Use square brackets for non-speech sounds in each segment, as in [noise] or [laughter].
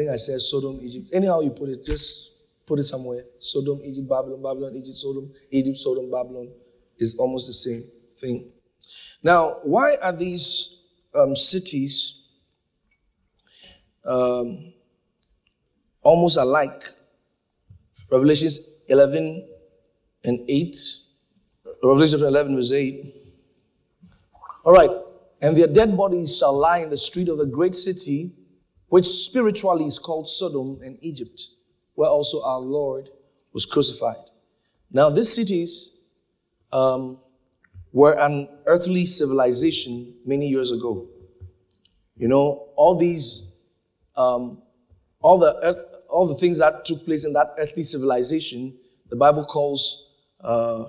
think I said Sodom, Egypt. Anyhow you put it, just put it somewhere. Sodom, Egypt, Babylon, Babylon, Egypt, Sodom, Egypt, Sodom, Babylon is almost the same thing. Now, why are these um, cities um, almost alike? Revelations 11 and 8. Revelation 11, verse 8. All right. And their dead bodies shall lie in the street of the great city, which spiritually is called Sodom and Egypt, where also our Lord was crucified. Now, these cities um, were an earthly civilization many years ago. You know, all these, um, all the all the things that took place in that earthly civilization, the Bible calls uh,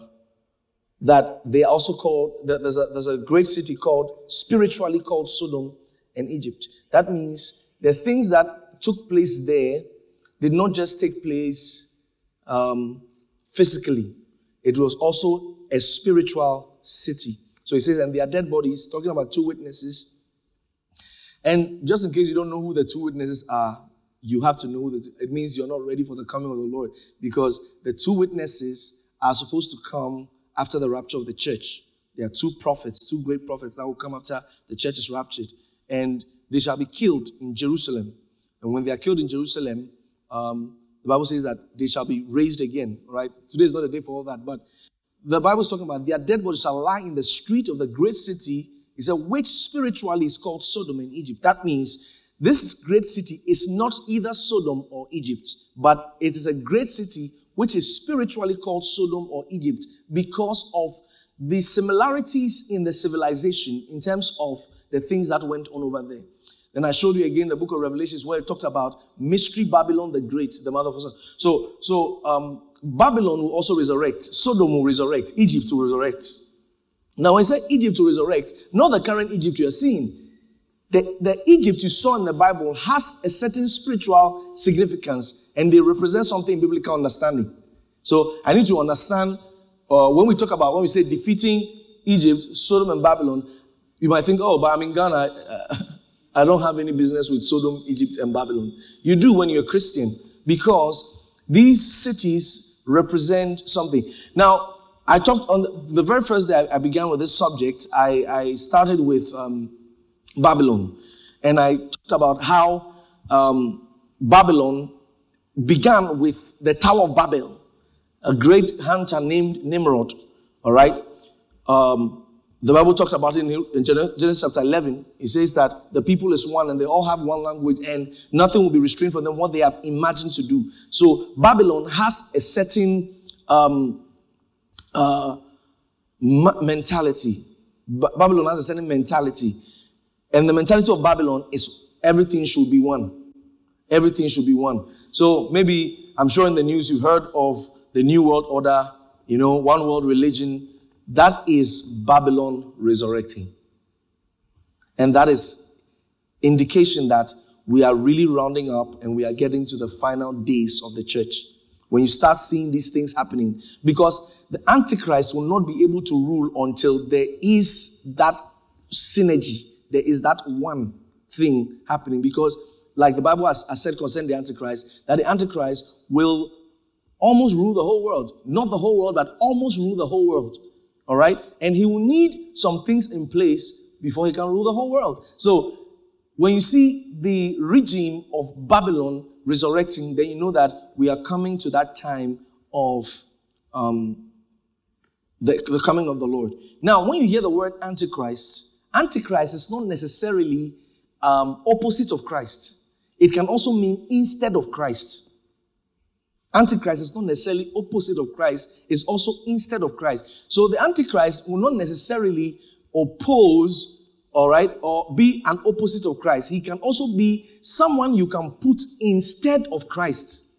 that they also called, there's a, there's a great city called, spiritually called Sodom and Egypt. That means the things that took place there did not just take place um, physically, it was also a spiritual city. So he says, and their dead bodies, talking about two witnesses. And just in case you don't know who the two witnesses are, you have to know that it means you're not ready for the coming of the Lord because the two witnesses are supposed to come after the rapture of the church. There are two prophets, two great prophets that will come after the church is raptured, and they shall be killed in Jerusalem. And when they are killed in Jerusalem, um, the Bible says that they shall be raised again. Right? Today is not a day for all that, but the Bible is talking about their dead bodies shall lie in the street of the great city. Is a which spiritually is called Sodom in Egypt. That means this great city is not either Sodom or Egypt, but it is a great city which is spiritually called Sodom or Egypt because of the similarities in the civilization in terms of the things that went on over there. Then I showed you again the book of Revelations where it talked about mystery Babylon the Great, the mother of So, so um, Babylon will also resurrect. Sodom will resurrect. Egypt will resurrect. Now, when I say Egypt will resurrect, not the current Egypt you are seeing. The, the Egypt you saw in the Bible has a certain spiritual significance and they represent something in biblical understanding. So I need to understand uh, when we talk about, when we say defeating Egypt, Sodom, and Babylon, you might think, oh, but I'm in Ghana. [laughs] I don't have any business with Sodom, Egypt, and Babylon. You do when you're a Christian because these cities represent something. Now, I talked on the, very first day I, I, began with this subject, I, I started with um, Babylon. And I talked about how um, Babylon began with the Tower of Babel, a great hunter named Nimrod. All right. Um, the Bible talks about it in Genesis chapter 11. It says that the people is one and they all have one language and nothing will be restrained from them what they have imagined to do. So Babylon has a certain um, uh, mentality. Babylon has a certain mentality and the mentality of Babylon is everything should be one. Everything should be one. So maybe, I'm sure in the news you heard of the New World Order, you know, one world religion. That is Babylon resurrecting. And that is indication that we are really rounding up and we are getting to the final days of the church. When you start seeing these things happening, because the Antichrist will not be able to rule until there is that synergy there is that one thing happening because, like the Bible has, has said concerning the Antichrist, that the Antichrist will almost rule the whole world. Not the whole world, but almost rule the whole world. All right? And he will need some things in place before he can rule the whole world. So, when you see the regime of Babylon resurrecting, then you know that we are coming to that time of um, the, the coming of the Lord. Now, when you hear the word Antichrist, Antichrist is not necessarily um, opposite of Christ. It can also mean instead of Christ. Antichrist is not necessarily opposite of Christ, it's also instead of Christ. So the Antichrist will not necessarily oppose, all right, or be an opposite of Christ. He can also be someone you can put instead of Christ.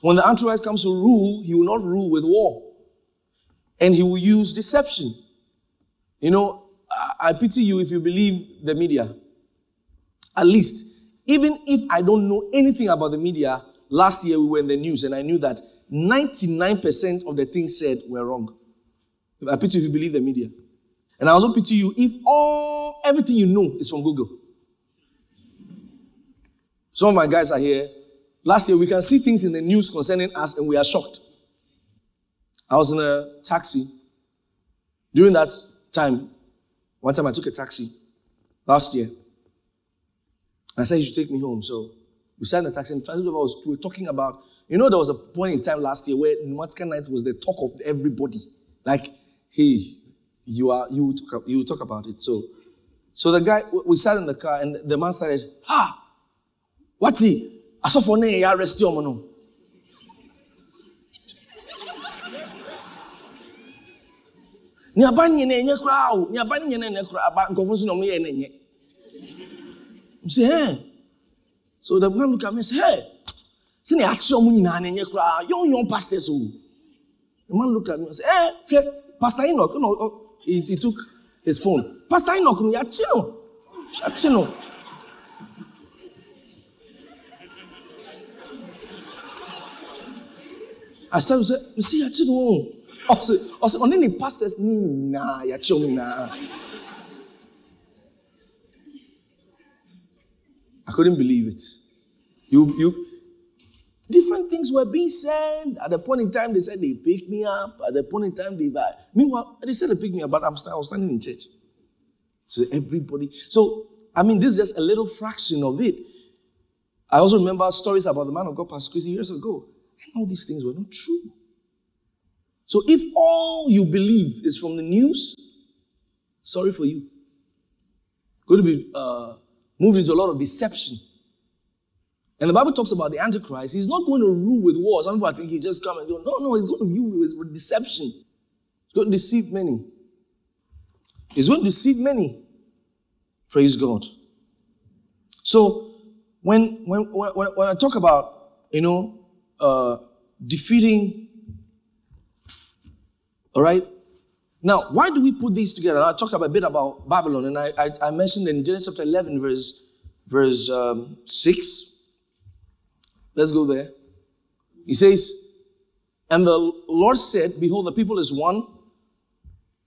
When the Antichrist comes to rule, he will not rule with war, and he will use deception. You know, I pity you if you believe the media. At least, even if I don't know anything about the media, last year we were in the news and I knew that 99% of the things said were wrong. I pity you if you believe the media. And I also pity you if all everything you know is from Google. Some of my guys are here. Last year, we can see things in the news concerning us and we are shocked. I was in a taxi. During that time, one time I took a taxi last year. I said, You should take me home. So we sat in the taxi and was, we were talking about, you know, there was a point in time last year where Pneumatica Night was the talk of everybody. Like, hey, you are you talk you talk about it. So so the guy we sat in the car and the man started, ah, what's he? I saw for name arrest you no. [laughs] Ni abanye na enye kura o, ni abanye na enye kura aba nkofo so na. So the man look at me and say, hey, see the action omo nyina na enye kura, young young pastors o. The man looked at me and said, hey, Pastor Enoch, you know, he, he took his phone. Pastor Enoch, ya chino. Ya chino. I said, you see, ya chino. Also, also, on any pastors, nah, ya chino, nah. I couldn't believe it. You, you, Different things were being said. At the point in time, they said they picked me up. At the point in time, they uh, meanwhile they said they picked me up, but I'm I was standing in church. So everybody. So I mean, this is just a little fraction of it. I also remember stories about the man of God, Pastor Chris, years ago, and all these things were not true. So if all you believe is from the news, sorry for you. Going to be uh, moved into a lot of deception. And the Bible talks about the Antichrist. He's not going to rule with war. Some people think he just come and go. No, no, he's going to rule with deception. He's going to deceive many. He's going to deceive many. Praise God. So when when when, when I talk about you know uh, defeating, all right. Now, why do we put these together? I talked about a bit about Babylon, and I, I, I mentioned in Genesis chapter 11, verse verse um, six Let's go there. He says, And the Lord said, Behold, the people is one,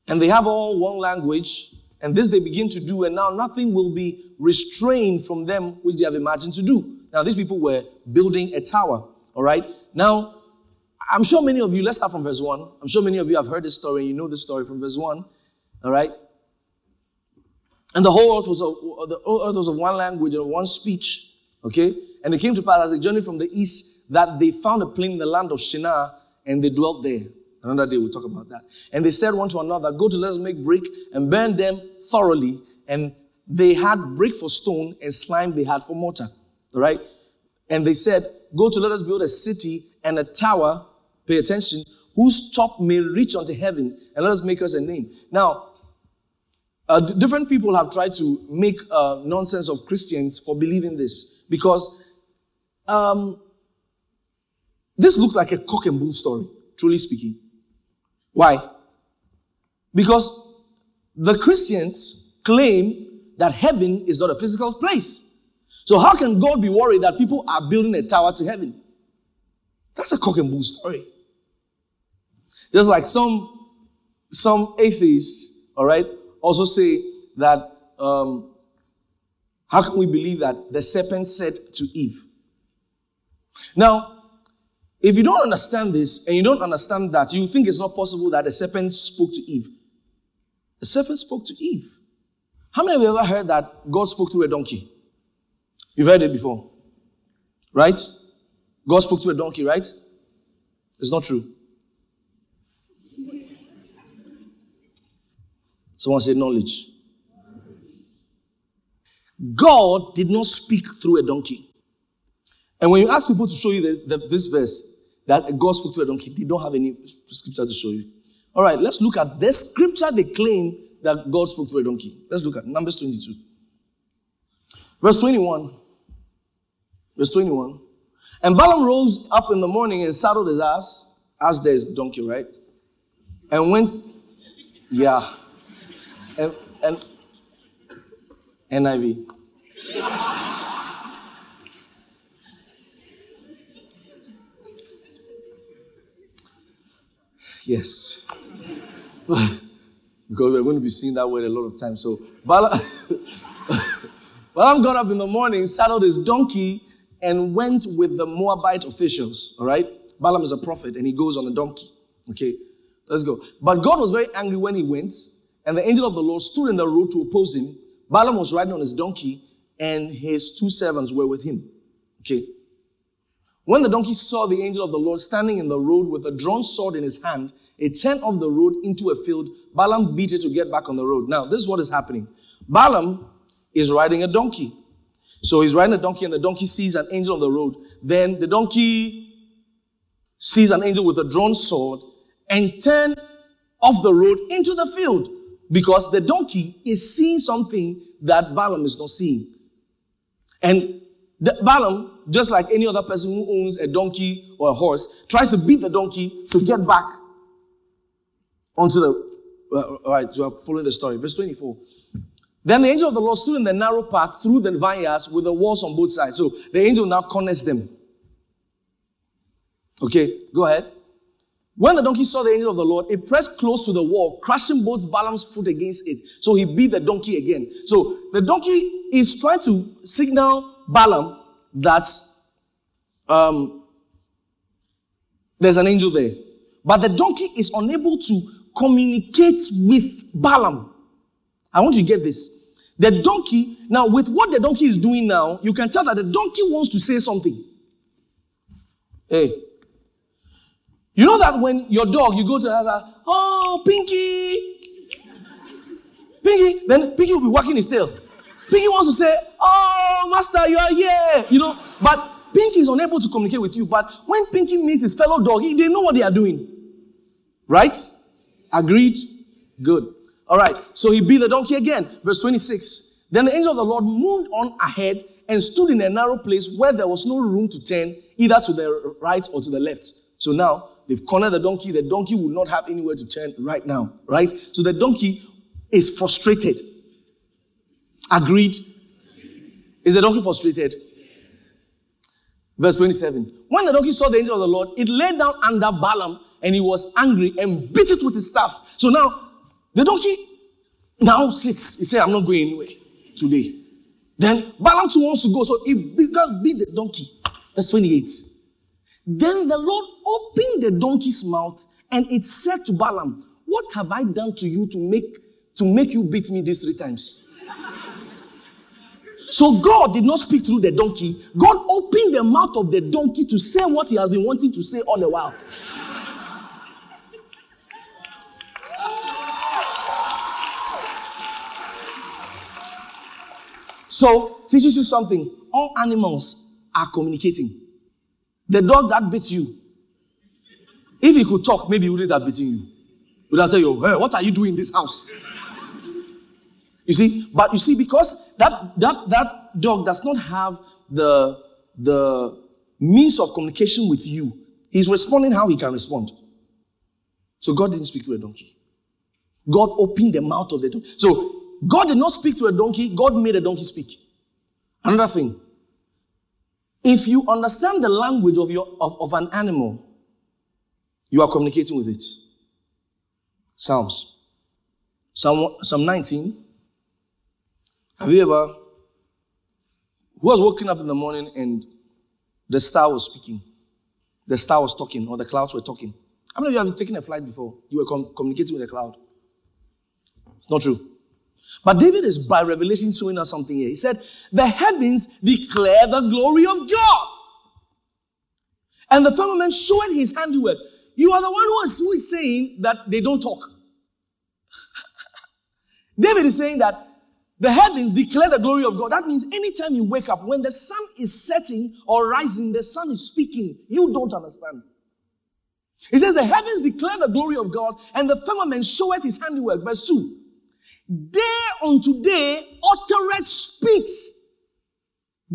and they have all one language, and this they begin to do, and now nothing will be restrained from them which they have imagined to do. Now, these people were building a tower, all right? Now, I'm sure many of you, let's start from verse 1. I'm sure many of you have heard this story, you know the story from verse 1, all right? And the whole earth was of, the earth was of one language and one speech, okay? And it came to pass as they journeyed from the east that they found a plain in the land of Shinar and they dwelt there. Another day we'll talk about that. And they said one to another, Go to let us make brick and burn them thoroughly. And they had brick for stone and slime they had for mortar. All right? And they said, Go to let us build a city and a tower, pay attention, whose top may reach unto heaven, and let us make us a name. Now, uh, different people have tried to make uh, nonsense of Christians for believing this because um, this looks like a cock and bull story, truly speaking. Why? Because the Christians claim that heaven is not a physical place. So how can God be worried that people are building a tower to heaven? That's a cock and bull story. Just like some some atheists, all right, also say that um, how can we believe that the serpent said to Eve, now, if you don't understand this and you don't understand that, you think it's not possible that the serpent spoke to Eve. The serpent spoke to Eve. How many of you ever heard that God spoke through a donkey? You've heard it before. Right? God spoke to a donkey, right? It's not true. Someone said knowledge. God did not speak through a donkey. And when you ask people to show you the, the, this verse, that God spoke to a donkey, they don't have any scripture to show you. All right, let's look at this scripture they claim that God spoke to a donkey. Let's look at Numbers 22. Verse 21. Verse 21. And Balaam rose up in the morning and saddled his ass, as there's donkey, right? And went, yeah. And, and NIV. Yes. [laughs] because we're going to be seeing that word a lot of times. So Balaam, [laughs] Balaam got up in the morning, saddled his donkey, and went with the Moabite officials. All right? Balaam is a prophet and he goes on a donkey. Okay, let's go. But God was very angry when he went, and the angel of the Lord stood in the road to oppose him. Balaam was riding on his donkey, and his two servants were with him. Okay. When the donkey saw the angel of the Lord standing in the road with a drawn sword in his hand, it turned off the road into a field. Balaam beat it to get back on the road. Now, this is what is happening. Balaam is riding a donkey. So he's riding a donkey, and the donkey sees an angel on the road. Then the donkey sees an angel with a drawn sword and turn off the road into the field because the donkey is seeing something that Balaam is not seeing. And the, Balaam, just like any other person who owns a donkey or a horse, tries to beat the donkey to get back onto the. Uh, all right, you are following the story. Verse 24. Then the angel of the Lord stood in the narrow path through the vineyards with the walls on both sides. So the angel now corners them. Okay, go ahead. When the donkey saw the angel of the Lord, it pressed close to the wall, crushing both Balaam's foot against it. So he beat the donkey again. So the donkey is trying to signal Balaam that um, there's an angel there. But the donkey is unable to communicate with Balaam. I want you to get this. The donkey, now with what the donkey is doing now, you can tell that the donkey wants to say something. Hey, you know that when your dog, you go to the house, oh, Pinky, Pinky, then Pinky will be wagging his tail. Pinky wants to say, oh, master, you are here, you know, but Pinky is unable to communicate with you. But when Pinky meets his fellow dog, he, they know what they are doing. Right? Agreed? Good. All right. So he beat the donkey again. Verse 26. Then the angel of the Lord moved on ahead and stood in a narrow place where there was no room to turn either to the right or to the left. So now They've cornered the donkey. The donkey will not have anywhere to turn right now, right? So the donkey is frustrated. Agreed? Is the donkey frustrated? Verse 27. When the donkey saw the angel of the Lord, it lay down under Balaam and he was angry and beat it with his staff. So now the donkey now sits. He said, I'm not going anywhere today. Then Balaam too wants to go. So he beat the donkey. Verse 28. Then the Lord opened the donkey's mouth and it said to Balaam, What have I done to you to make, to make you beat me these three times? So God did not speak through the donkey. God opened the mouth of the donkey to say what he has been wanting to say all the while. So, teaches you something. All animals are communicating. The dog that beats you, if he could talk, maybe he wouldn't have beaten you. He would have tell you, hey, what are you doing in this house? You see, but you see, because that that that dog does not have the the means of communication with you, he's responding how he can respond. So God didn't speak to a donkey. God opened the mouth of the donkey. So God did not speak to a donkey, God made a donkey speak. Another thing, if you understand the language of, your, of, of an animal, you are communicating with it. Psalms. Psalm, Psalm 19. Have you ever, who was waking up in the morning and the star was speaking? The star was talking, or the clouds were talking. How many of you have taken a flight before? You were com- communicating with a cloud. It's not true. But David is by revelation showing us something here. He said, The heavens declare the glory of God. And the firmament showing his handiwork. You are the one who is, who is saying that they don't talk. [laughs] David is saying that the heavens declare the glory of God. That means anytime you wake up, when the sun is setting or rising, the sun is speaking. You don't understand. He says, The heavens declare the glory of God, and the firmament showeth his handiwork. Verse 2. Day unto day uttereth speech.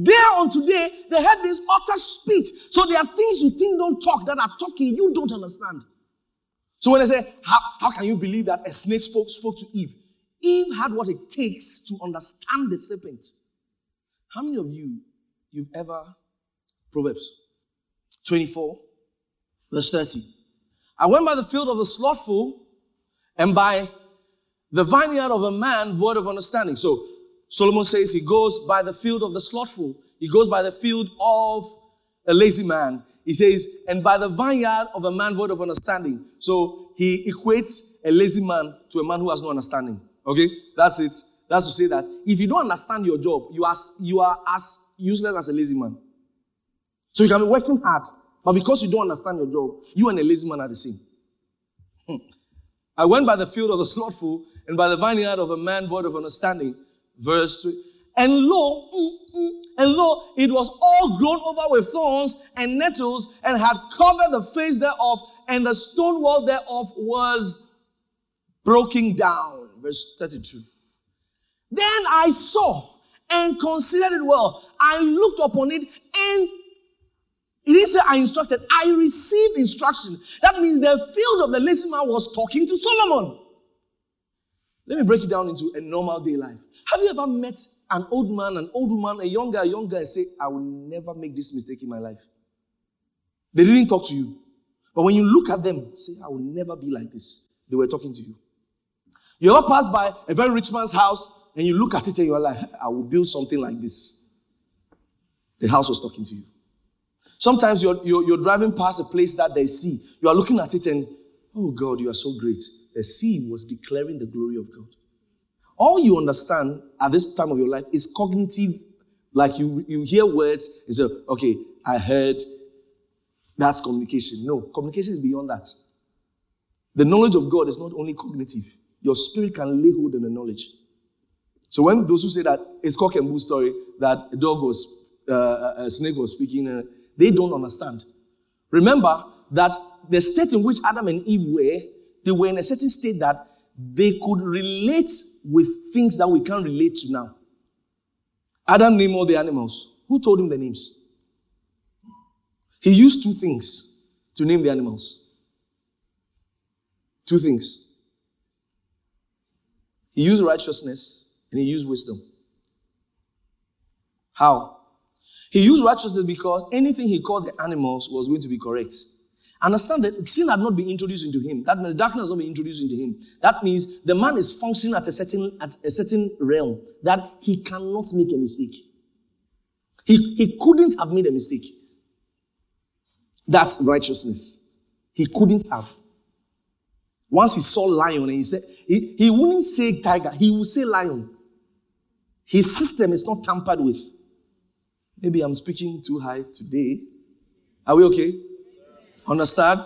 Day unto day, the heavens utter speech. So there are things you think don't talk that are talking, you don't understand. So when I say, how, how can you believe that a snake spoke, spoke to Eve? Eve had what it takes to understand the serpent. How many of you, you've ever, Proverbs 24, verse 30. I went by the field of the slothful and by the vineyard of a man void of understanding. So Solomon says he goes by the field of the slothful. he goes by the field of a lazy man. He says, and by the vineyard of a man void of understanding. So he equates a lazy man to a man who has no understanding. Okay? That's it. That's to say that if you don't understand your job, you are, you are as useless as a lazy man. So you can be working hard, but because you don't understand your job, you and a lazy man are the same. Hmm. I went by the field of the [laughs] slothful and by the vineyard of a man void of understanding. Verse 3. And lo, mm, mm, and lo, it was all grown over with thorns and nettles and had covered the face thereof, and the stone wall thereof was broken down. Verse 32. Then I saw and considered it well. I looked upon it and it didn't say I instructed, I received instruction. That means the field of the listener was talking to Solomon. Let me break it down into a normal day life. Have you ever met an old man, an old woman, a young guy, a young guy, and say, I will never make this mistake in my life? They didn't talk to you. But when you look at them, say, I will never be like this. They were talking to you. You ever pass by a very rich man's house and you look at it and you're like, I will build something like this? The house was talking to you. Sometimes you're, you're, you're driving past a place that they see. You are looking at it and, oh God, you are so great. The sea was declaring the glory of God. All you understand at this time of your life is cognitive, like you, you hear words and say, okay, I heard, that's communication. No, communication is beyond that. The knowledge of God is not only cognitive, your spirit can lay hold on the knowledge. So when those who say that it's cock and bull story, that a dog was, uh, a snake was speaking, uh, they don't understand. Remember that the state in which Adam and Eve were, they were in a certain state that they could relate with things that we can't relate to now. Adam named all the animals. Who told him the names? He used two things to name the animals. Two things. He used righteousness and he used wisdom. How? He used righteousness because anything he called the animals was going to be correct. Understand that sin had not been introduced into him. That means darkness has not been introduced into him. That means the man is functioning at a certain at a certain realm that he cannot make a mistake. He, he couldn't have made a mistake. That's righteousness. He couldn't have. Once he saw lion and he said, he, he wouldn't say tiger, he would say lion. His system is not tampered with. Maybe I'm speaking too high today. Are we okay? Understand?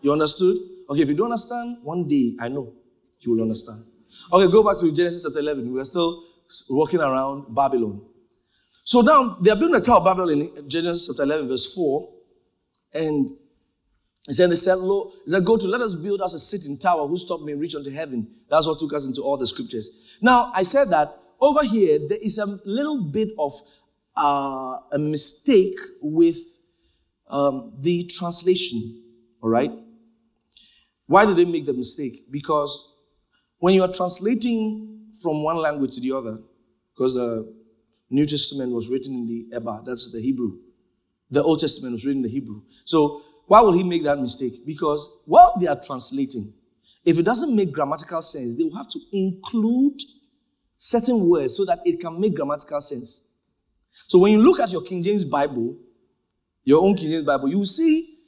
You understood? Okay, if you don't understand, one day I know you will understand. Okay, go back to Genesis chapter 11. We are still walking around Babylon. So now they are building a tower of Babel in Genesis chapter 11, verse 4. And he said, they said, Lord, he said, go to let us build us a sitting tower whose top may reach unto heaven. That's what took us into all the scriptures. Now, I said that over here, there is a little bit of uh, a mistake with um, the translation. All right? Why did they make the mistake? Because when you are translating from one language to the other, because the New Testament was written in the Ebba, that's the Hebrew. The Old Testament was written in the Hebrew. So why would he make that mistake? Because while they are translating, if it doesn't make grammatical sense, they will have to include certain words so that it can make grammatical sense. So when you look at your King James Bible, your own King James Bible, you will see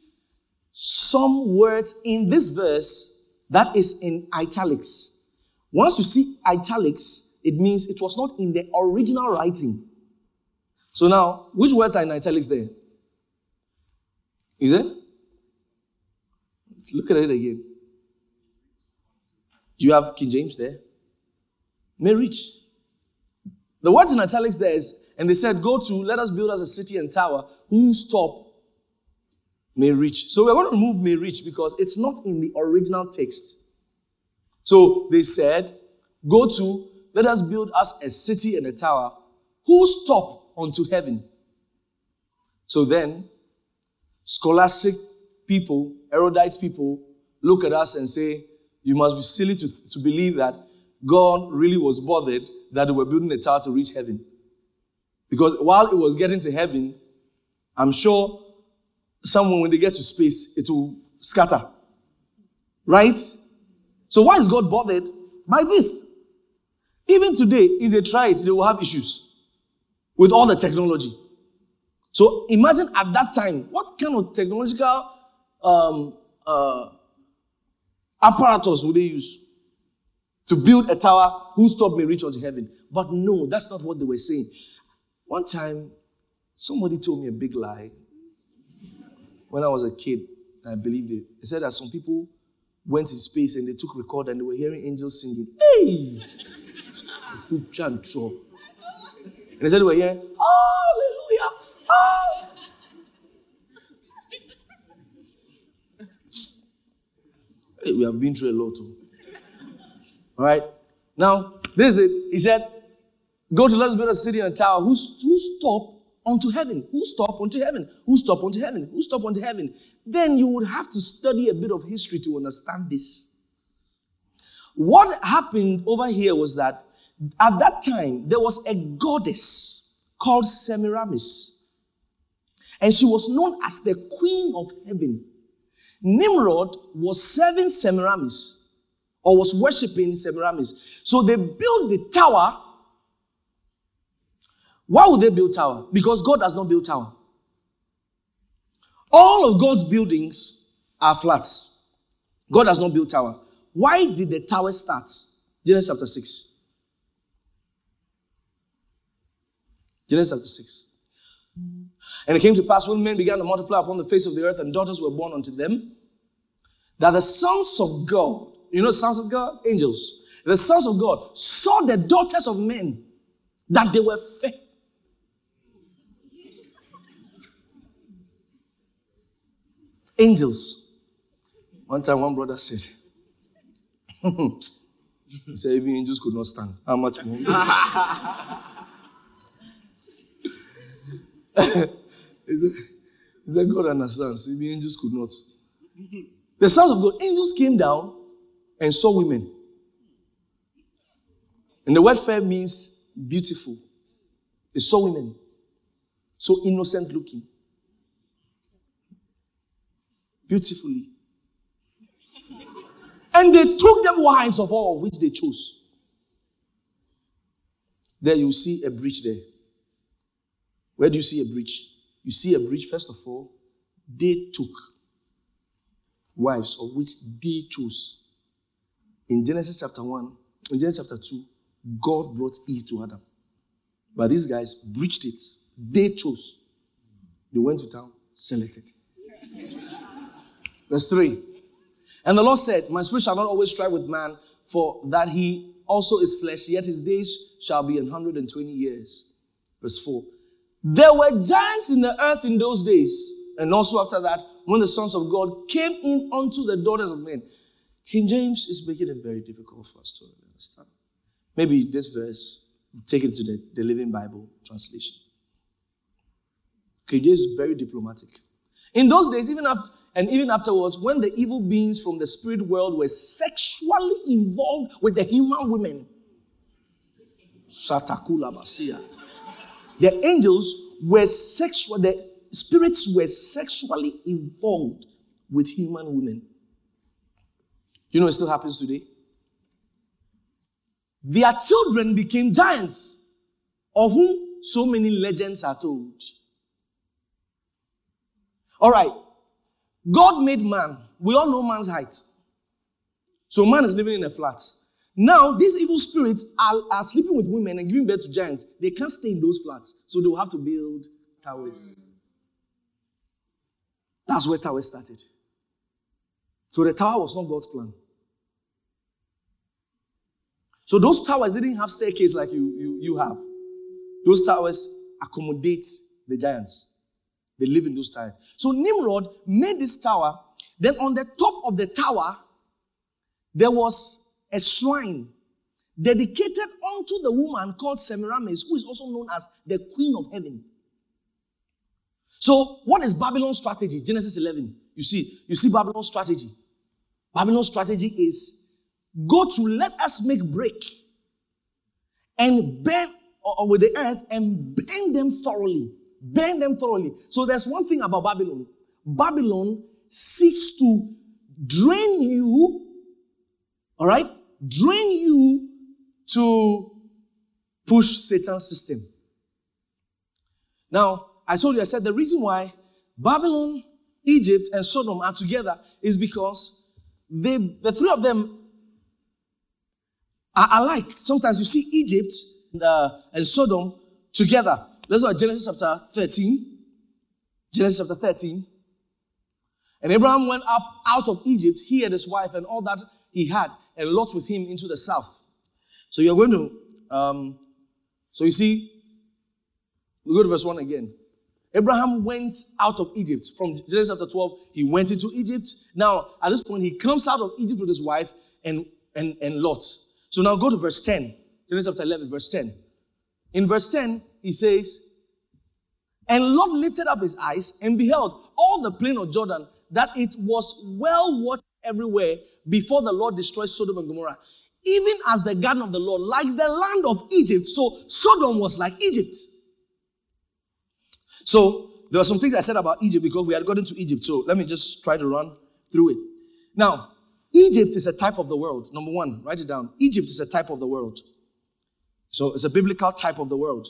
some words in this verse that is in italics. Once you see italics, it means it was not in the original writing. So now, which words are in italics there? Is it? Look at it again. Do you have King James there? May reach. The words in italics there is, and they said, Go to, let us build us a city and tower whose top may reach. So we're going to remove may reach because it's not in the original text. So they said, Go to, let us build us a city and a tower whose top unto heaven. So then, scholastic people, erudite people, look at us and say, You must be silly to, to believe that God really was bothered that they were building a tower to reach heaven. Because while it was getting to heaven, I'm sure someone, when they get to space, it will scatter. Right? So why is God bothered by this? Even today, if they try it, they will have issues with all the technology. So imagine at that time, what kind of technological um, uh, apparatus would they use to build a tower whose top may reach unto heaven? But no, that's not what they were saying. One time, somebody told me a big lie when I was a kid. I believed it. He said that some people went in space and they took record and they were hearing angels singing. Hey! And they said they were hearing, Hallelujah! Oh! Hey, we have been through a lot. Too. All right. Now, this is it. He said, Go to let's build a city and a tower whose, whose top unto heaven. Who stop unto heaven? Who stop unto heaven? Who stop unto heaven? Then you would have to study a bit of history to understand this. What happened over here was that at that time there was a goddess called Semiramis, and she was known as the queen of heaven. Nimrod was serving Semiramis or was worshiping Semiramis. So they built the tower why would they build tower? Because God does not build tower. All of God's buildings are flats. God does not build tower. Why did the tower start? Genesis chapter 6. Genesis chapter 6. And it came to pass when men began to multiply upon the face of the earth and daughters were born unto them, that the sons of God, you know, sons of God, angels, the sons of God saw the daughters of men that they were fair Angels. One time, one brother said, [laughs] he said, even angels could not stand. How much more? [laughs] he, said, he said, God understands. Even angels could not. The sons of God, angels came down and saw women. And the word fair means beautiful. They saw women. So innocent looking beautifully. and they took them wives of all which they chose. There you see a breach there. Where do you see a breach? You see a breach, first of all, they took wives of which they chose. In Genesis chapter 1, in Genesis chapter 2, God brought Eve to Adam. But these guys breached it. They chose. They went to town, selected. Verse 3. And the Lord said, My spirit shall not always strive with man, for that he also is flesh, yet his days shall be 120 years. Verse 4. There were giants in the earth in those days, and also after that, when the sons of God came in unto the daughters of men. King James is making it very difficult for us to understand. Maybe this verse, take it to the, the Living Bible translation. King James is very diplomatic. In those days, even after and even afterwards, when the evil beings from the spirit world were sexually involved with the human women, Shatakula Basia, the angels were sexual, the spirits were sexually involved with human women. You know, it still happens today. Their children became giants, of whom so many legends are told. All right, God made man. We all know man's height. So man is living in a flat. Now, these evil spirits are, are sleeping with women and giving birth to giants. They can't stay in those flats. So they will have to build towers. That's where towers started. So the tower was not God's plan. So those towers didn't have staircase like you, you, you have. Those towers accommodate the giants. They live in those towers. So Nimrod made this tower. Then on the top of the tower, there was a shrine dedicated unto the woman called Semiramis, who is also known as the Queen of Heaven. So, what is Babylon's strategy? Genesis 11. You see, you see Babylon's strategy. Babylon's strategy is go to let us make break and burn or with the earth and burn them thoroughly burn them thoroughly. So there's one thing about Babylon Babylon seeks to drain you, all right? Drain you to push Satan's system. Now, I told you, I said the reason why Babylon, Egypt, and Sodom are together is because they, the three of them are alike. Sometimes you see Egypt uh, and Sodom together. Let's go Genesis chapter 13. Genesis chapter 13. And Abraham went up out of Egypt, he and his wife, and all that he had, and Lot with him into the south. So you're going to, um, so you see, we go to verse 1 again. Abraham went out of Egypt. From Genesis chapter 12, he went into Egypt. Now, at this point, he comes out of Egypt with his wife and, and, and Lot. So now go to verse 10. Genesis chapter 11, verse 10. In verse 10, he says, And Lot lifted up his eyes and beheld all the plain of Jordan, that it was well watched everywhere before the Lord destroyed Sodom and Gomorrah. Even as the garden of the Lord, like the land of Egypt. So Sodom was like Egypt. So there were some things I said about Egypt because we had gotten to Egypt. So let me just try to run through it. Now, Egypt is a type of the world. Number one, write it down. Egypt is a type of the world. So it's a biblical type of the world.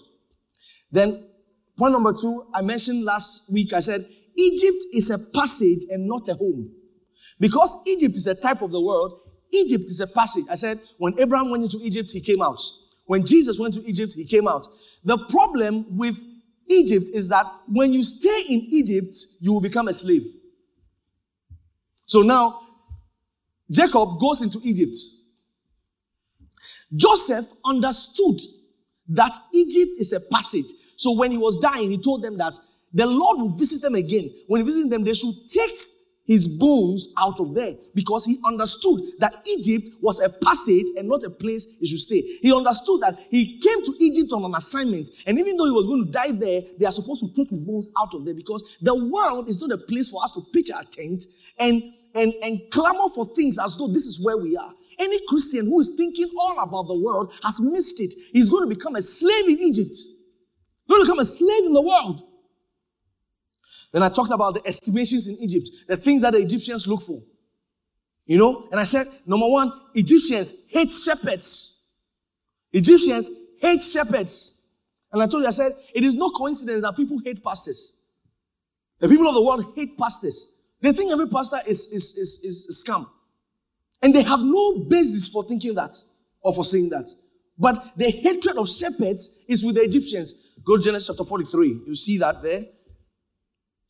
Then, point number two, I mentioned last week, I said, Egypt is a passage and not a home. Because Egypt is a type of the world, Egypt is a passage. I said, when Abraham went into Egypt, he came out. When Jesus went to Egypt, he came out. The problem with Egypt is that when you stay in Egypt, you will become a slave. So now, Jacob goes into Egypt. Joseph understood that Egypt is a passage. So when he was dying, he told them that the Lord will visit them again. When he visited them, they should take his bones out of there because he understood that Egypt was a passage and not a place he should stay. He understood that he came to Egypt on an assignment, and even though he was going to die there, they are supposed to take his bones out of there because the world is not a place for us to pitch our tent and and, and clamor for things as though this is where we are. Any Christian who is thinking all about the world has missed it. He's going to become a slave in Egypt. Going to become a slave in the world. Then I talked about the estimations in Egypt, the things that the Egyptians look for. You know, and I said, number one, Egyptians hate shepherds. Egyptians hate shepherds. And I told you, I said, it is no coincidence that people hate pastors. The people of the world hate pastors. They think every pastor is, is, is, is a scam. And they have no basis for thinking that or for saying that. But the hatred of shepherds is with the Egyptians. Go to Genesis chapter 43. You see that there.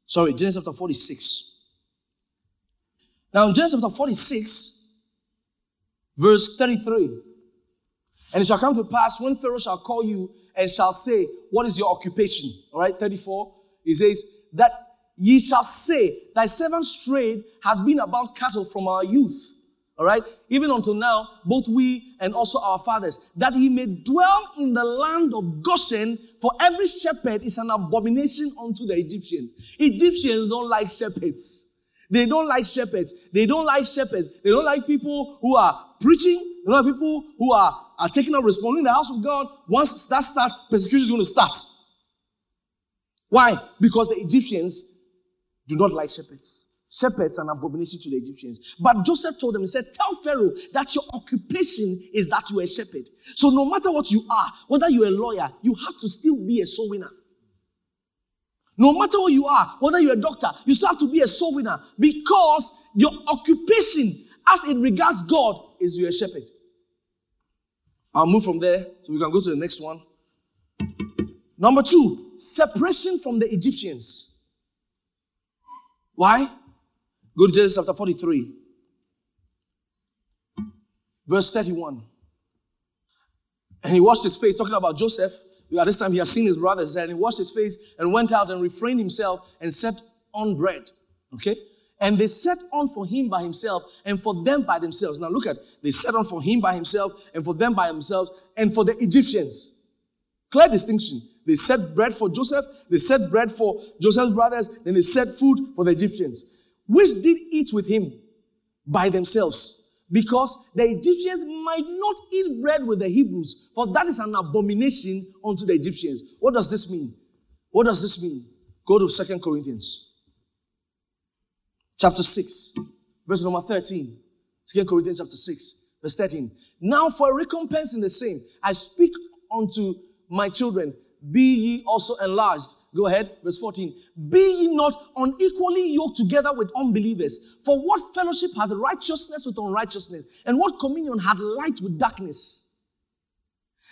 Sorry, Genesis chapter 46. Now, in Genesis chapter 46, verse 33, and it shall come to pass when Pharaoh shall call you and shall say, What is your occupation? All right, 34, he says, That ye shall say, Thy servant's strayed hath been about cattle from our youth. All right, even until now, both we and also our fathers, that he may dwell in the land of Goshen, for every shepherd is an abomination unto the Egyptians. Egyptians don't like shepherds. They don't like shepherds. They don't like shepherds. They don't like people who are preaching. They don't like people who are, are taking up in the house of God. Once that starts, persecution is going to start. Why? Because the Egyptians do not like shepherds. Shepherds an abomination to the Egyptians. But Joseph told them, he said, Tell Pharaoh that your occupation is that you are a shepherd. So no matter what you are, whether you're a lawyer, you have to still be a soul winner. No matter what you are, whether you're a doctor, you still have to be a soul winner because your occupation, as it regards God, is you're a shepherd. I'll move from there so we can go to the next one. Number two, separation from the Egyptians. Why? Go to Genesis chapter 43, verse 31. And he washed his face, talking about Joseph. At this time, he had seen his brothers, and he washed his face and went out and refrained himself and set on bread. Okay? And they set on for him by himself and for them by themselves. Now look at, they set on for him by himself and for them by themselves and for the Egyptians. Clear distinction. They set bread for Joseph, they set bread for Joseph's brothers, then they set food for the Egyptians, which did eat with him by themselves, because the Egyptians might not eat bread with the Hebrews, for that is an abomination unto the Egyptians. What does this mean? What does this mean? Go to Second Corinthians chapter 6, verse number 13. 2 Corinthians chapter 6, verse 13. Now for a recompense in the same, I speak unto my children be ye also enlarged. Go ahead, verse 14. Be ye not unequally yoked together with unbelievers. For what fellowship had righteousness with unrighteousness? And what communion had light with darkness?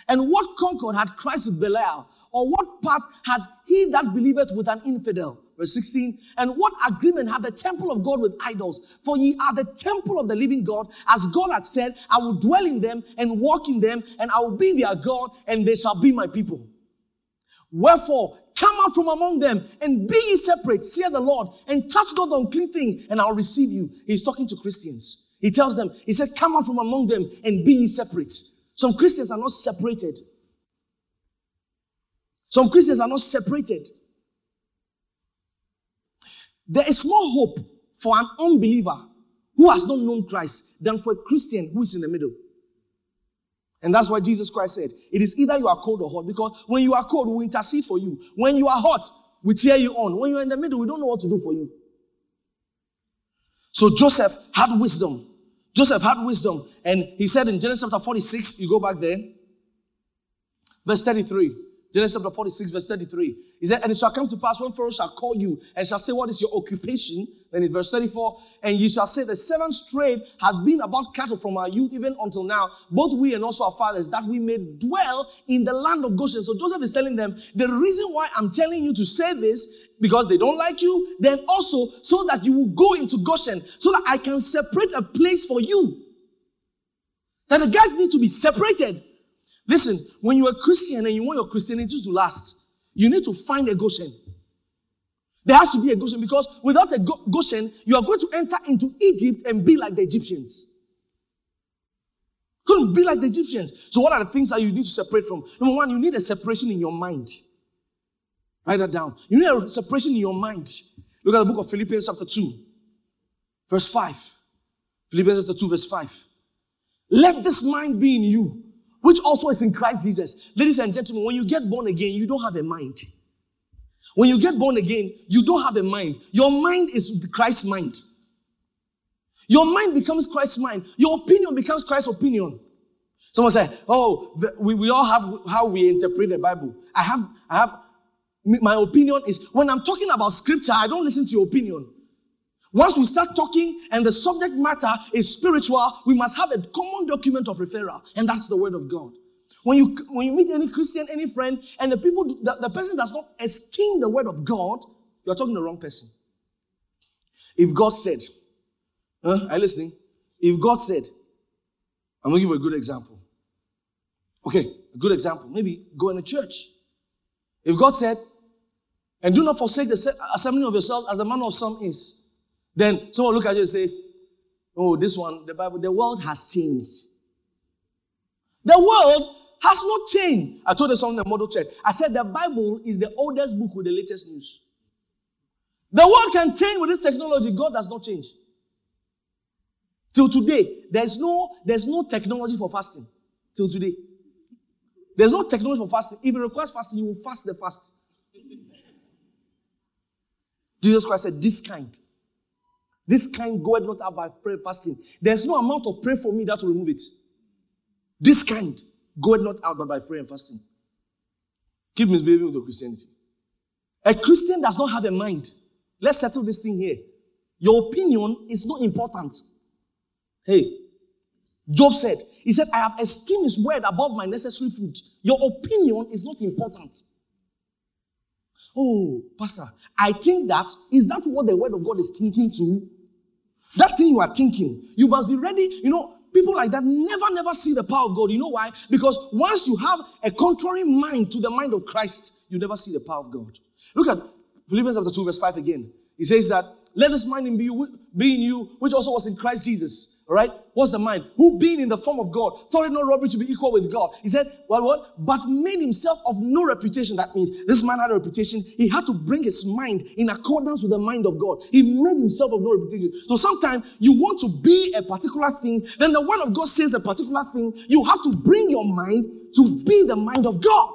And what concord had Christ with Belial? Or what part had he that believeth with an infidel? Verse 16. And what agreement had the temple of God with idols? For ye are the temple of the living God, as God had said, I will dwell in them and walk in them, and I will be their God, and they shall be my people. Wherefore, come out from among them and be ye separate, saith the Lord, and touch not unclean thing, and I'll receive you. He's talking to Christians. He tells them, He said, Come out from among them and be ye separate. Some Christians are not separated. Some Christians are not separated. There is more hope for an unbeliever who has not known Christ than for a Christian who is in the middle. And that's why Jesus Christ said, It is either you are cold or hot, because when you are cold, we intercede for you. When you are hot, we cheer you on. When you're in the middle, we don't know what to do for you. So Joseph had wisdom. Joseph had wisdom. And he said in Genesis chapter 46, you go back there, verse 33. Genesis chapter 46, verse 33. He said, And it shall come to pass when Pharaoh shall call you and shall say, What is your occupation? Then in verse 34, and ye shall say, The servant's trade hath been about cattle from our youth even until now, both we and also our fathers, that we may dwell in the land of Goshen. So Joseph is telling them, The reason why I'm telling you to say this because they don't like you, then also so that you will go into Goshen, so that I can separate a place for you. That the guys need to be separated. Listen, when you're a Christian and you want your Christianity to last, you need to find a Goshen. There has to be a Goshen because without a Goshen, you are going to enter into Egypt and be like the Egyptians. Couldn't be like the Egyptians. So, what are the things that you need to separate from? Number one, you need a separation in your mind. Write that down. You need a separation in your mind. Look at the book of Philippians, chapter 2, verse 5. Philippians chapter 2, verse 5. Let this mind be in you which also is in Christ Jesus. Ladies and gentlemen, when you get born again, you don't have a mind. When you get born again, you don't have a mind. Your mind is Christ's mind. Your mind becomes Christ's mind. Your opinion becomes Christ's opinion. Someone say, "Oh, the, we, we all have how we interpret the Bible." I have, I have. My opinion is when I'm talking about scripture, I don't listen to your opinion. Once we start talking and the subject matter is spiritual, we must have a common document of referral, and that's the word of God. When you when you meet any Christian, any friend, and the people the, the person does not esteem the word of God, you're talking to the wrong person. If God said, huh, are you listening? If God said, I'm gonna give you a good example. Okay, a good example. Maybe go in a church. If God said, and do not forsake the assembling of yourselves as the manner of some is. Then someone look at you and say, Oh, this one, the Bible, the world has changed. The world has not changed. I told this on the model church. I said the Bible is the oldest book with the latest news. The world can change with this technology. God does not change. Till today, there's no, there's no technology for fasting. Till today. There's no technology for fasting. If it requires fasting, you will fast the fast. [laughs] Jesus Christ said, This kind this kind goeth not out by prayer fasting. There's no amount of prayer for me that will remove it. This kind goeth not out but by prayer and fasting. Keep misbehaving with your Christianity. A Christian does not have a mind. Let's settle this thing here. Your opinion is not important. Hey, Job said, He said, I have esteemed His word above my necessary food. Your opinion is not important. Oh, Pastor, I think that is that what the word of God is thinking to? That thing you are thinking, you must be ready. You know, people like that never, never see the power of God. You know why? Because once you have a contrary mind to the mind of Christ, you never see the power of God. Look at Philippians chapter 2, verse 5 again. He says that, let this mind be, be in you, which also was in Christ Jesus all right? What's the mind? Who being in the form of God, thought it not robbery to be equal with God. He said, well, what? But made himself of no reputation. That means this man had a reputation. He had to bring his mind in accordance with the mind of God. He made himself of no reputation. So sometimes you want to be a particular thing, then the word of God says a particular thing. You have to bring your mind to be the mind of God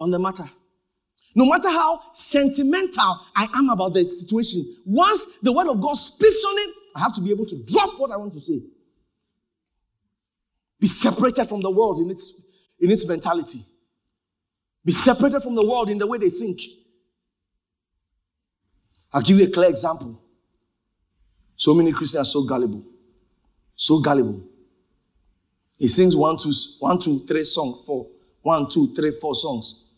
on the matter. No matter how sentimental I am about the situation, once the word of God speaks on it, I have to be able to drop what I want to say. Be separated from the world in its, in its mentality. Be separated from the world in the way they think. I'll give you a clear example. So many Christians are so gullible. So gullible. He sings one, two, one, two, three song, four. One, two, three, four songs.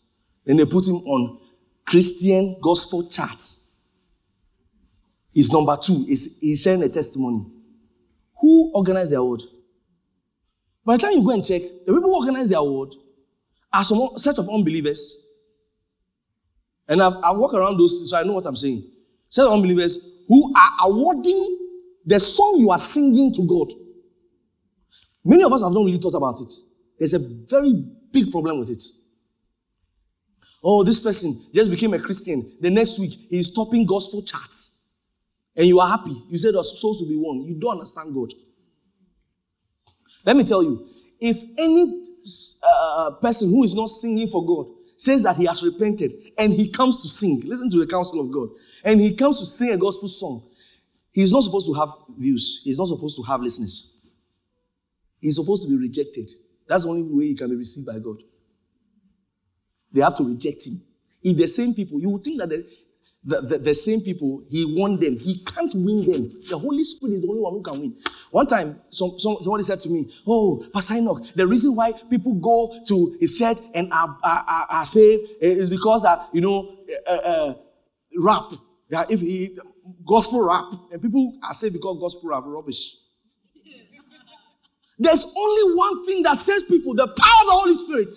Then they put him on Christian gospel charts. He's number two. He's, he's sharing a testimony. Who organized the award? By the time you go and check, the people who organized the award are some set of unbelievers. And I've, I walk around those, so I know what I'm saying. Set of unbelievers who are awarding the song you are singing to God. Many of us have not really thought about it. There's a very big problem with it. Oh, this person just became a Christian. The next week, he's topping gospel charts. And you are happy. You said there's supposed to be one. You don't understand God. Let me tell you, if any uh, person who is not singing for God says that he has repented and he comes to sing, listen to the counsel of God, and he comes to sing a gospel song, he's not supposed to have views. He's not supposed to have listeners. He's supposed to be rejected. That's the only way he can be received by God. They have to reject him. If the same people, you would think that the, the, the, the, same people, he won them. He can't win them. The Holy Spirit is the only one who can win. One time, some, some, somebody said to me, Oh, Pastor Enoch, the reason why people go to his church and are, are, are saved is because, uh, you know, uh, uh, rap. Yeah, if he, gospel rap, and people are saved because gospel rap rubbish. There's only one thing that saves people the power of the Holy Spirit.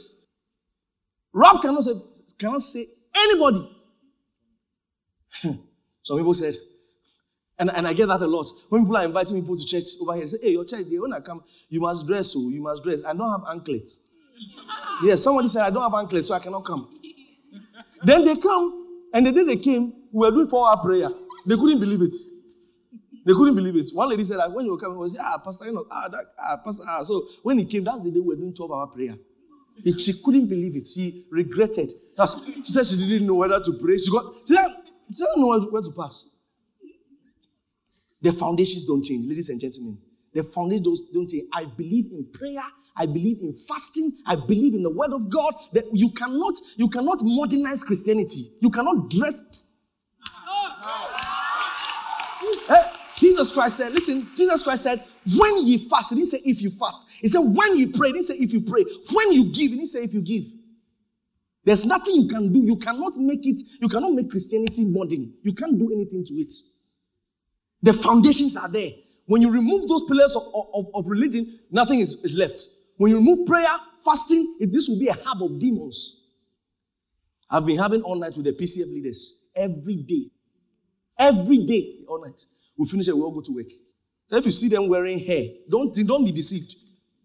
Rap cannot say, cannot say anybody. [laughs] Some people said, and, and I get that a lot. When people are inviting people to church over here, they say, hey, your church, they when I come, you must dress, so oh, you must dress. I don't have anklets. [laughs] yes, somebody said, I don't have anklets, so I cannot come. then they come, and the day they came, we were doing four hour prayer. They couldn't believe it. They couldn't believe it. One lady said, that when you were coming, was ah, Pastor, you know, ah, that, ah, Pastor, ah. So when he came, that's the day we were doing 12 hour prayer. She couldn't believe it. She regretted. She said she didn't know whether to pray. She got, she said, she doesn't know where to pass. The foundations don't change, ladies and gentlemen. The foundations don't change. I believe in prayer. I believe in fasting. I believe in the word of God. That you cannot, you cannot modernize Christianity. You cannot dress. Jesus Christ said, listen, Jesus Christ said, when ye fast, he didn't say if you fast. He said, when you pray, he didn't say if you pray. When you give, he didn't say if you give. There's nothing you can do. You cannot make it, you cannot make Christianity modern. You can't do anything to it. The foundations are there. When you remove those pillars of, of, of religion, nothing is, is left. When you remove prayer, fasting, this will be a hub of demons. I've been having all night with the PCF leaders every day. Every day, all night. We finish it, we all go to work. So if you see them wearing hair, don't, don't be deceived.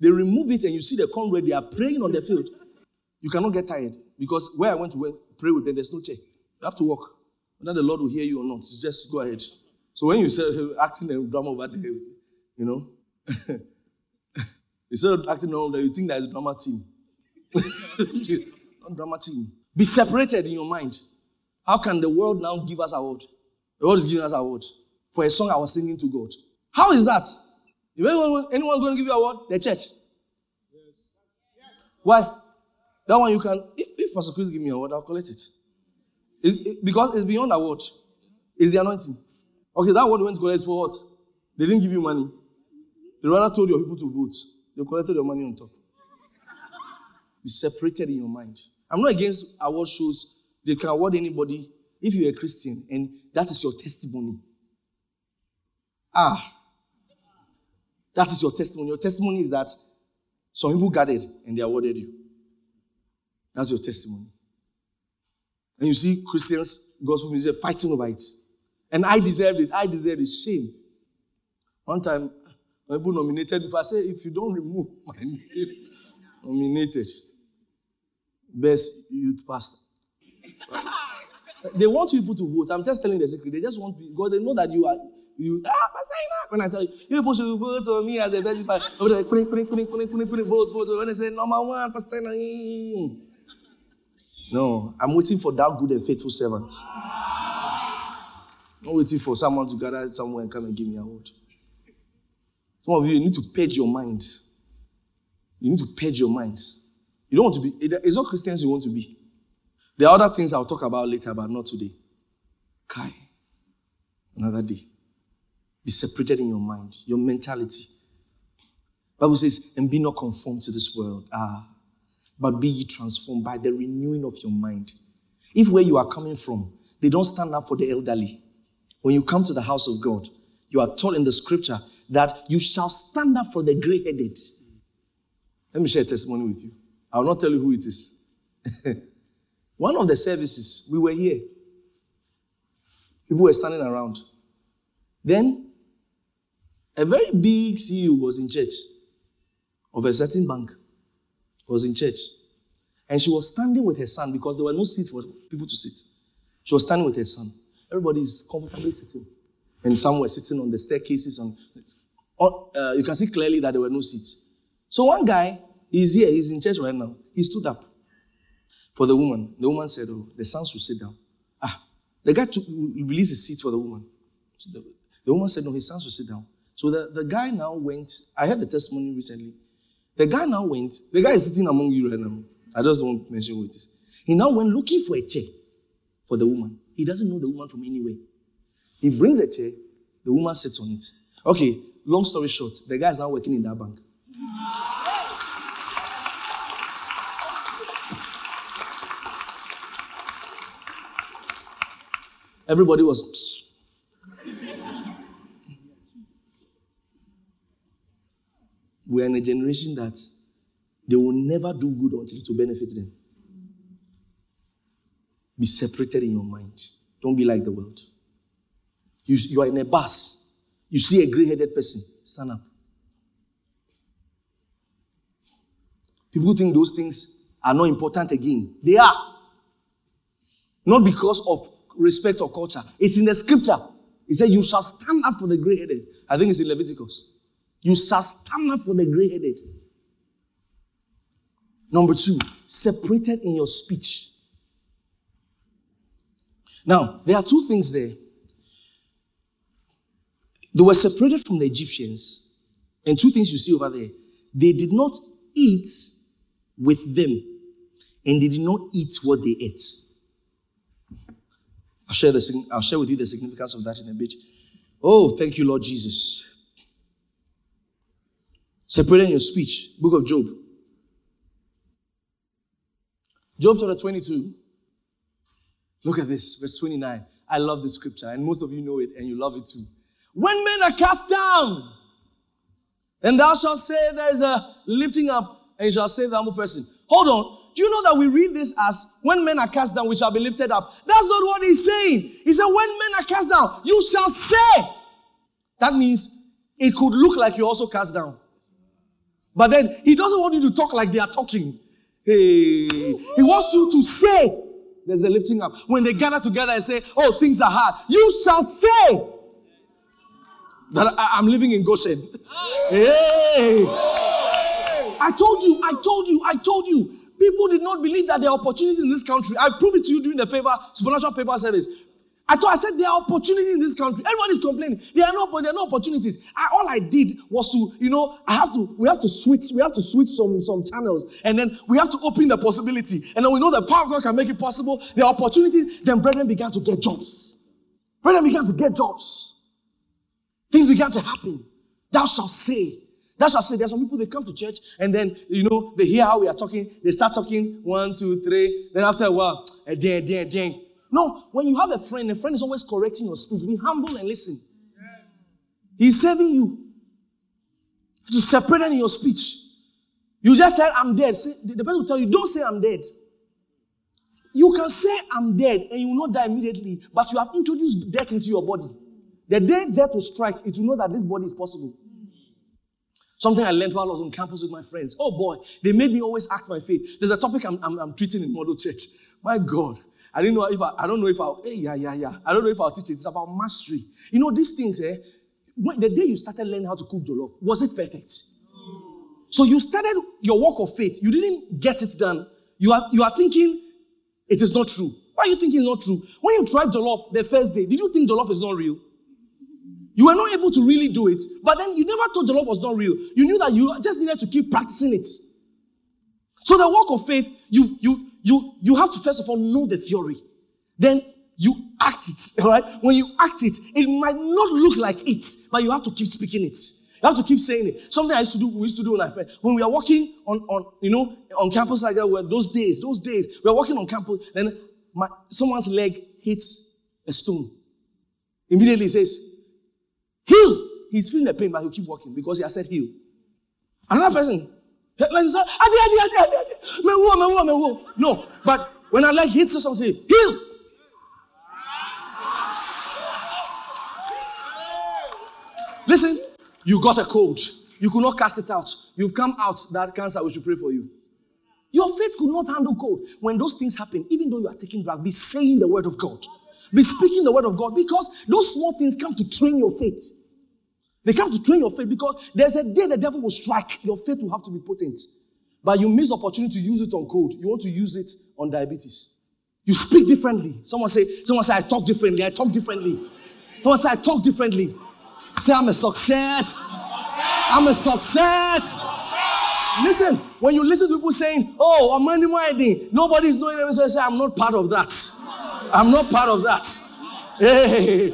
They remove it and you see the convoy, they are praying on the field. You cannot get tired. Because where I went to pray with them, there's no chair. You have to walk. Whether the Lord will hear you or not, just go ahead. So when you say [laughs] acting a drama over there, you know, [laughs] instead of acting there, you think there's a drama team. [laughs] not drama team. Be separated in your mind. How can the world now give us award? The world is giving us award for a song I was singing to God. How is that? If anyone, anyone going to give you award? The church. Yes. Why? That one you can, if, if Pastor Chris give me a word, I'll collect it. It's, it. Because it's beyond a word. It's the anointing. Okay, that word went to collect for what? They didn't give you money. They rather told your people to vote. They collected your money on top. Be separated in your mind. I'm not against award shows. They can award anybody if you're a Christian and that is your testimony. Ah, that is your testimony. Your testimony is that some people gathered and they awarded you. That's your testimony. And you see Christians, gospel music fighting over it. And I deserved it. I deserved it. Shame. One time, people nominated, if I say, if you don't remove [laughs] my name, nominated, best youth pastor. they want people to vote. I'm just telling the secret. They just want because they know that you are you ah Pastor When I tell you, you people should vote for me as the best pastor. Vote, vote. When they say number one, Pastor no, I'm waiting for that good and faithful servant. Not waiting for someone to gather somewhere and come and give me a word. Some of you, you need to purge your minds. You need to purge your minds. You don't want to be, it's not Christians you want to be. There are other things I'll talk about later, but not today. Kai. Another day. Be separated in your mind, your mentality. Bible says, and be not conformed to this world. Ah. But be ye transformed by the renewing of your mind. If where you are coming from, they don't stand up for the elderly. When you come to the house of God, you are told in the scripture that you shall stand up for the gray headed. Let me share a testimony with you. I will not tell you who it is. [laughs] One of the services, we were here. People were standing around. Then, a very big CEO was in church of a certain bank, was in church. And she was standing with her son because there were no seats for people to sit. She was standing with her son. Everybody is comfortably sitting. And some were sitting on the staircases. On, uh, you can see clearly that there were no seats. So one guy, he's here, he's in church right now. He stood up for the woman. The woman said, Oh, the son should sit down. Ah, the guy took, released a seat for the woman. So the, the, woman said, No, his son should sit down. So the, the guy now went. I heard the testimony recently. The guy now went. The guy is sitting among you right now. I just won't mention who it is. He now went looking for a chair for the woman. He doesn't know the woman from anywhere. He brings a chair, the woman sits on it. Okay, long story short, the guy is now working in that bank. Everybody was. We are in a generation that they will never do good until it will benefit them. Be separated in your mind. Don't be like the world. You, you are in a bus. You see a gray headed person. Stand up. People think those things are not important again. They are. Not because of respect or culture. It's in the scripture. It said, You shall stand up for the gray headed. I think it's in Leviticus. You shall stand up for the gray headed. Number two, separated in your speech. Now, there are two things there. They were separated from the Egyptians, and two things you see over there. They did not eat with them, and they did not eat what they ate. I'll share, the, I'll share with you the significance of that in a bit. Oh, thank you, Lord Jesus. Separating your speech. Book of Job. Job chapter 22. Look at this, verse 29. I love this scripture, and most of you know it, and you love it too. When men are cast down, then thou shalt say there is a lifting up, and you shall say the humble person. Hold on. Do you know that we read this as when men are cast down, we shall be lifted up? That's not what he's saying. He said, when men are cast down, you shall say. That means it could look like you're also cast down. But then he doesn't want you to talk like they are talking. Hey, he wants you to say. There's a lifting up. When they gather together and say, Oh, things are hard, you shall say that I, am living in Goshen. Hey. I told you, I told you, I told you. People did not believe that there are opportunities in this country. I proved it to you during the favor supernatural paper service. I thought I said there are opportunities in this country. Everyone is complaining. There are no, there are no opportunities. I, all I did was to, you know, I have to, we have to switch, we have to switch some, some channels, and then we have to open the possibility. And then we know the power of God can make it possible. The opportunity, then brethren began to get jobs. Brethren began to get jobs. Things began to happen. Thou shalt say, what I say. There's some people they come to church and then you know they hear how we are talking. They start talking one, two, three. Then after a while, a ding, eh, ding, eh, ding. No, when you have a friend, a friend is always correcting your speech. Be humble and listen. He's saving you to separate in your speech. You just said, I'm dead. The person will tell you, don't say I'm dead. You can say I'm dead and you will not die immediately, but you have introduced death into your body. The day death will strike, it will know that this body is possible. Something I learned while I was on campus with my friends. Oh boy, they made me always act my faith. There's a topic I'm, I'm, I'm treating in model church. My God, I didn't know if I, I don't know if I'll, hey, yeah, yeah, yeah. I don't know if I'll teach it. It's about mastery. You know, these things, eh? When, the day you started learning how to cook jollof, was it perfect? So you started your work of faith. You didn't get it done. You are, you are thinking it is not true. Why are you thinking it's not true? When you tried jollof the first day, did you think jollof is not real? You were not able to really do it, but then you never thought love was not real. You knew that you just needed to keep practicing it. So the walk of faith, you you you, you have to first of all know the theory. Then you act it, [laughs] all right? When you act it, it might not look like it, but you have to keep speaking it. You have to keep saying it. Something I used to do, we used to do when I when we are walking on, on you know, on campus like that, where those days, those days, we are walking on campus, then my, someone's leg hits a stone. Immediately says, heal. He's feeling the pain, but he'll keep walking because he has said heal. Another person, like, no, but when I like hits something, heal. Listen, you got a cold. You could not cast it out. You've come out that cancer, we should pray for you. Your faith could not handle cold. When those things happen, even though you are taking drugs, be saying the word of God. Be speaking the word of God because those small things come to train your faith. They come to train your faith because there's a day the devil will strike. Your faith will have to be potent. But you miss opportunity to use it on cold. You want to use it on diabetes. You speak differently. Someone say, someone say, I talk differently. I talk differently. Someone say, I talk differently. Say, I'm a success. I'm a success. Listen, when you listen to people saying, Oh, I'm money minding, nobody's doing anything. So I say, I'm not part of that. I'm not part of that. Hey,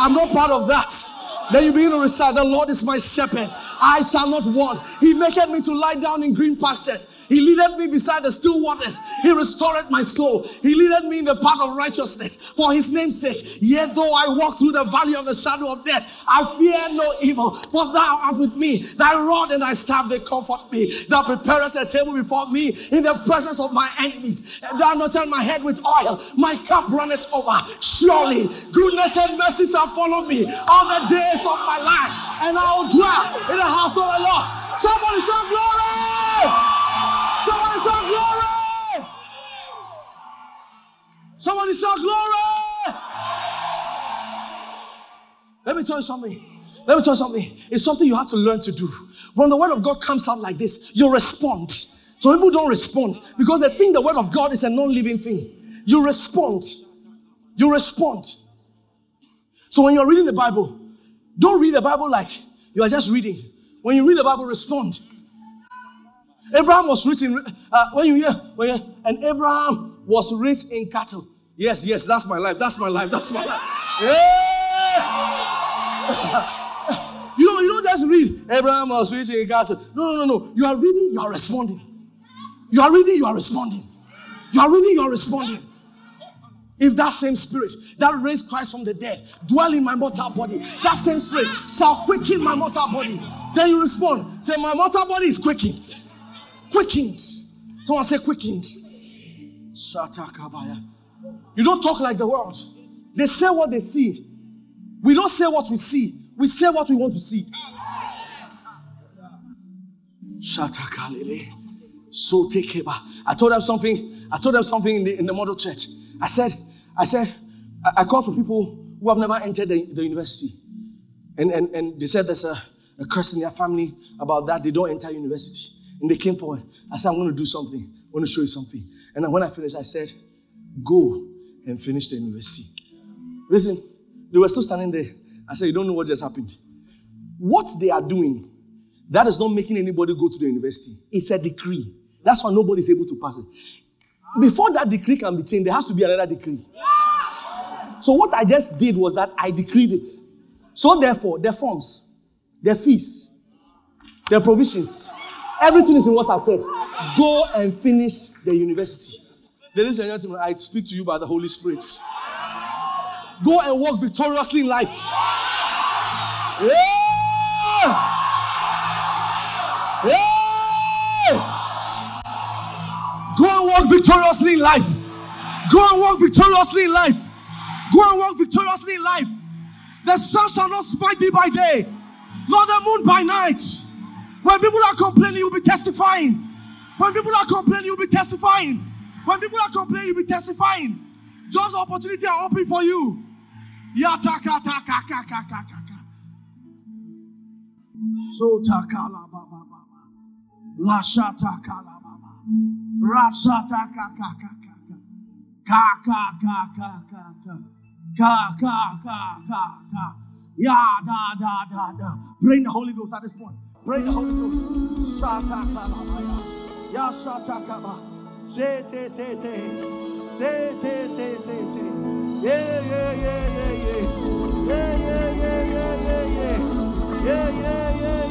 I'm not part of that. Then you begin to recite, The Lord is my shepherd. I shall not want. He maketh me to lie down in green pastures. He leadeth me beside the still waters. He restored my soul. He leadeth me in the path of righteousness for his name's sake. Yet though I walk through the valley of the shadow of death, I fear no evil, for thou art with me. Thy rod and thy staff, they comfort me. Thou preparest a table before me in the presence of my enemies. Thou anointest my head with oil. My cup runneth over. Surely goodness and mercy shall follow me all the days of my life, and I will dwell in the house of the Lord. Somebody shout glory! Somebody shout glory! Somebody shout glory! Let me tell you something. Let me tell you something. It's something you have to learn to do. When the word of God comes out like this, you respond. So people don't respond because they think the word of God is a non-living thing. You respond. You respond. So when you're reading the Bible, don't read the Bible like you are just reading. When you read the Bible, respond. Abraham was rich in, uh, when you hear, when you, and Abraham was rich in cattle. Yes, yes, that's my life. That's my life. That's my life. Yeah. [laughs] you know, you don't just read Abraham was rich in cattle. No, no, no, no. You are reading, you are responding. You are reading, you are responding. You are reading, you are responding. If that same spirit that raised Christ from the dead dwell in my mortal body, that same spirit shall quicken my mortal body. Then you respond, say, My mortal body is quickened. Quickened. Someone say quickened. You don't talk like the world. They say what they see. We don't say what we see. We say what we want to see. So take I told them something. I told them something in the, in the model church. I said, I said, I, I called for people who have never entered the, the university. And, and, and they said there's a, a curse in their family about that. They don't enter university. And they came forward. I said, I'm going to do something. I want to show you something. And when I finished, I said, Go and finish the university. Listen, they were still standing there. I said, You don't know what just happened. What they are doing, that is not making anybody go to the university. It's a decree. That's why nobody is able to pass it. Before that decree can be changed, there has to be another decree. So what I just did was that I decreed it. So therefore, their forms, their fees, their provisions, Everything is in what I've said. Go and finish the university. Ladies and gentlemen, I speak to you by the Holy Spirit. Go and walk victoriously in life. Yeah! Yeah! Victoriously in life. Go and walk victoriously in life. Go and walk victoriously in life. The sun shall not smite thee by day, nor the moon by night. When people are complaining, you'll be testifying. When people are complaining, you'll be testifying. When people are complaining, you'll be testifying. Just opportunity are open for you. Yataka taka kaka kaka. So takala baba baba. La shata baba. Rasata kaka kaka. Kaka kaka kaka. Kaka kaka kaka. Ya da da da da. Bring the Holy Ghost at this point. Pray the Holy Ghost. Shata kalabaya. Ya shata kaba. Say, te, te, te. Say, te, te, te, te. Yeah, yeah. Yeah, yeah, yeah, yeah, yeah, yeah. Yeah, yeah, yeah, yeah, yeah.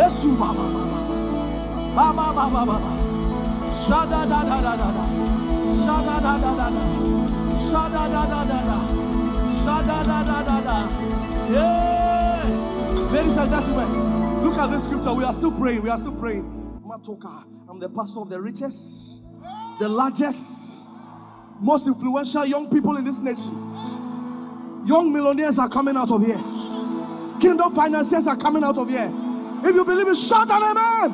Yes, ba, ba, ba, ba. Ba, ba, ba, ba, ba, ba. Sha, da, da, da, da, da, da. Sha, da, da, da, da, da. Sha, da, da, da, da, da. Sha, da, da, da, da, da. Yeah. Ladies and gentlemen, look at this scripture. We are still praying. We are still praying. Matoka, I'm the pastor of the richest, the largest, most influential young people in this nation. Young millionaires are coming out of here. Kingdom financiers are coming out of here. If you believe it, shout an amen.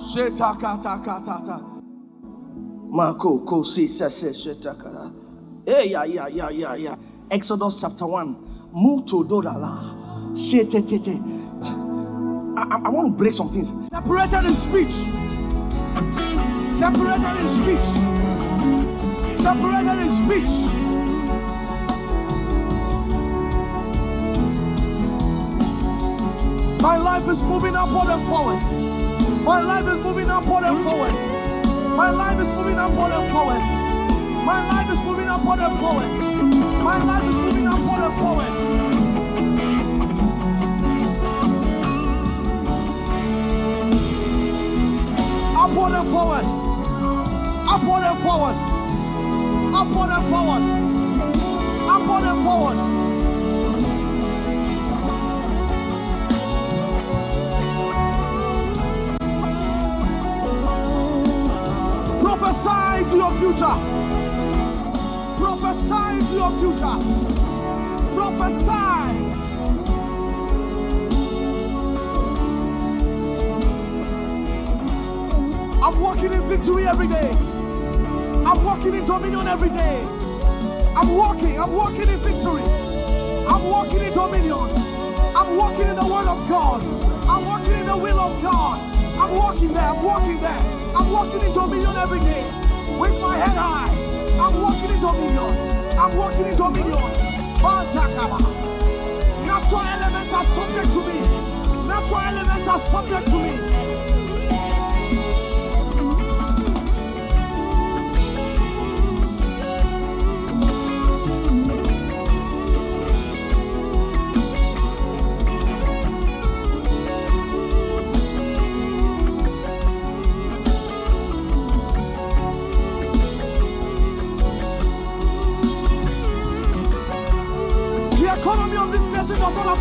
Shetakata. Mako ko si se se shetakara. Eh ya ya ya ya ya. Exodus chapter 1. Muto dodala. I, I want to break some things. Separated in speech. Separated in speech. Separated in speech. My life is moving upward and forward. My life is moving upward and forward. My life is moving upward and forward. My life is moving upward and forward. My life is moving upward and forward. Upward and forward. Upward and forward. Upward and forward. Upward and forward. Prophesy to your future. Prophesy to your future. Prophesy. I'm walking in victory every day. I'm walking in dominion every day. I'm walking, I'm walking in victory. I'm walking in dominion. I'm walking in the word of God. I'm walking in the will of God. I'm walking there, I'm walking there. I'm walking in dominion every day. With my head high. I'm walking in dominion. I'm walking in dominion. Natural elements are subject to me. Natural elements are subject to me.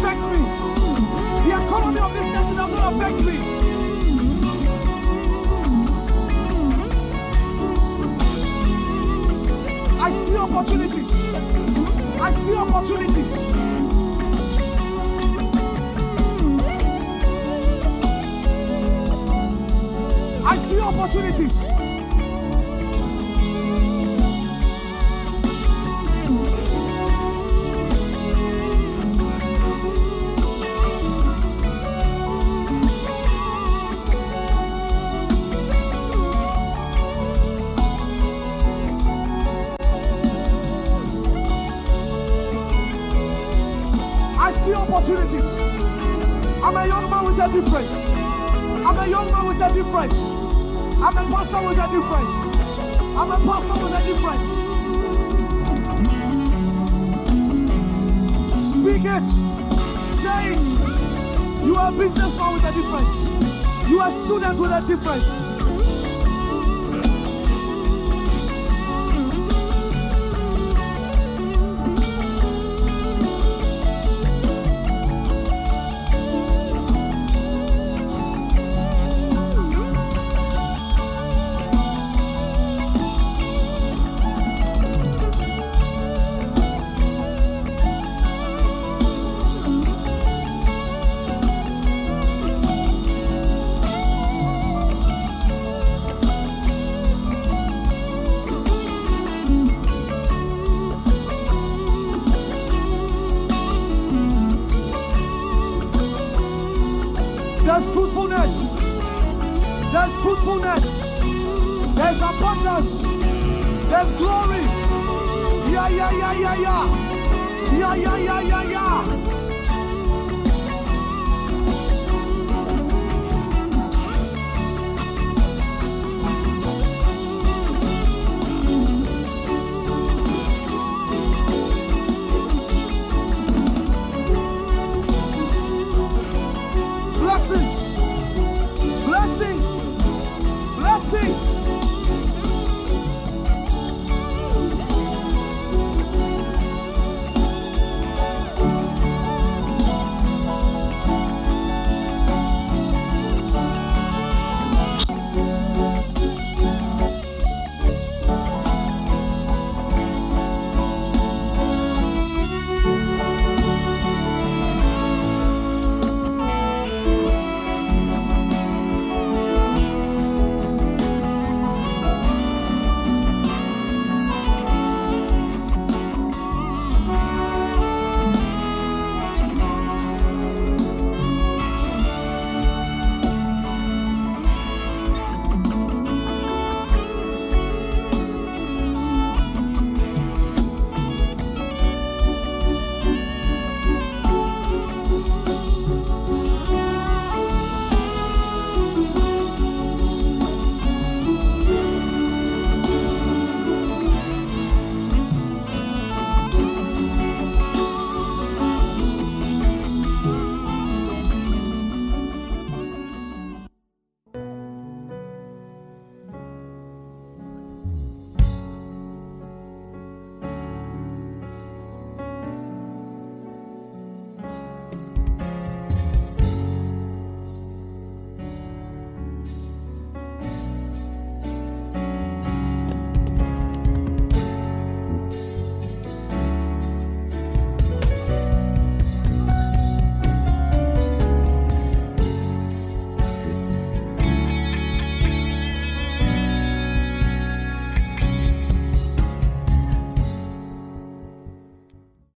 Not affect me. The economy of this nation does not affect me. I see opportunities. I see opportunities. I see opportunities. See opportunities. I'm a young man with a difference. I'm a young man with a difference. I'm a pastor with a difference. I'm a pastor with a difference. Speak it. Say it. You are a businessman with a difference. You are a student with a difference.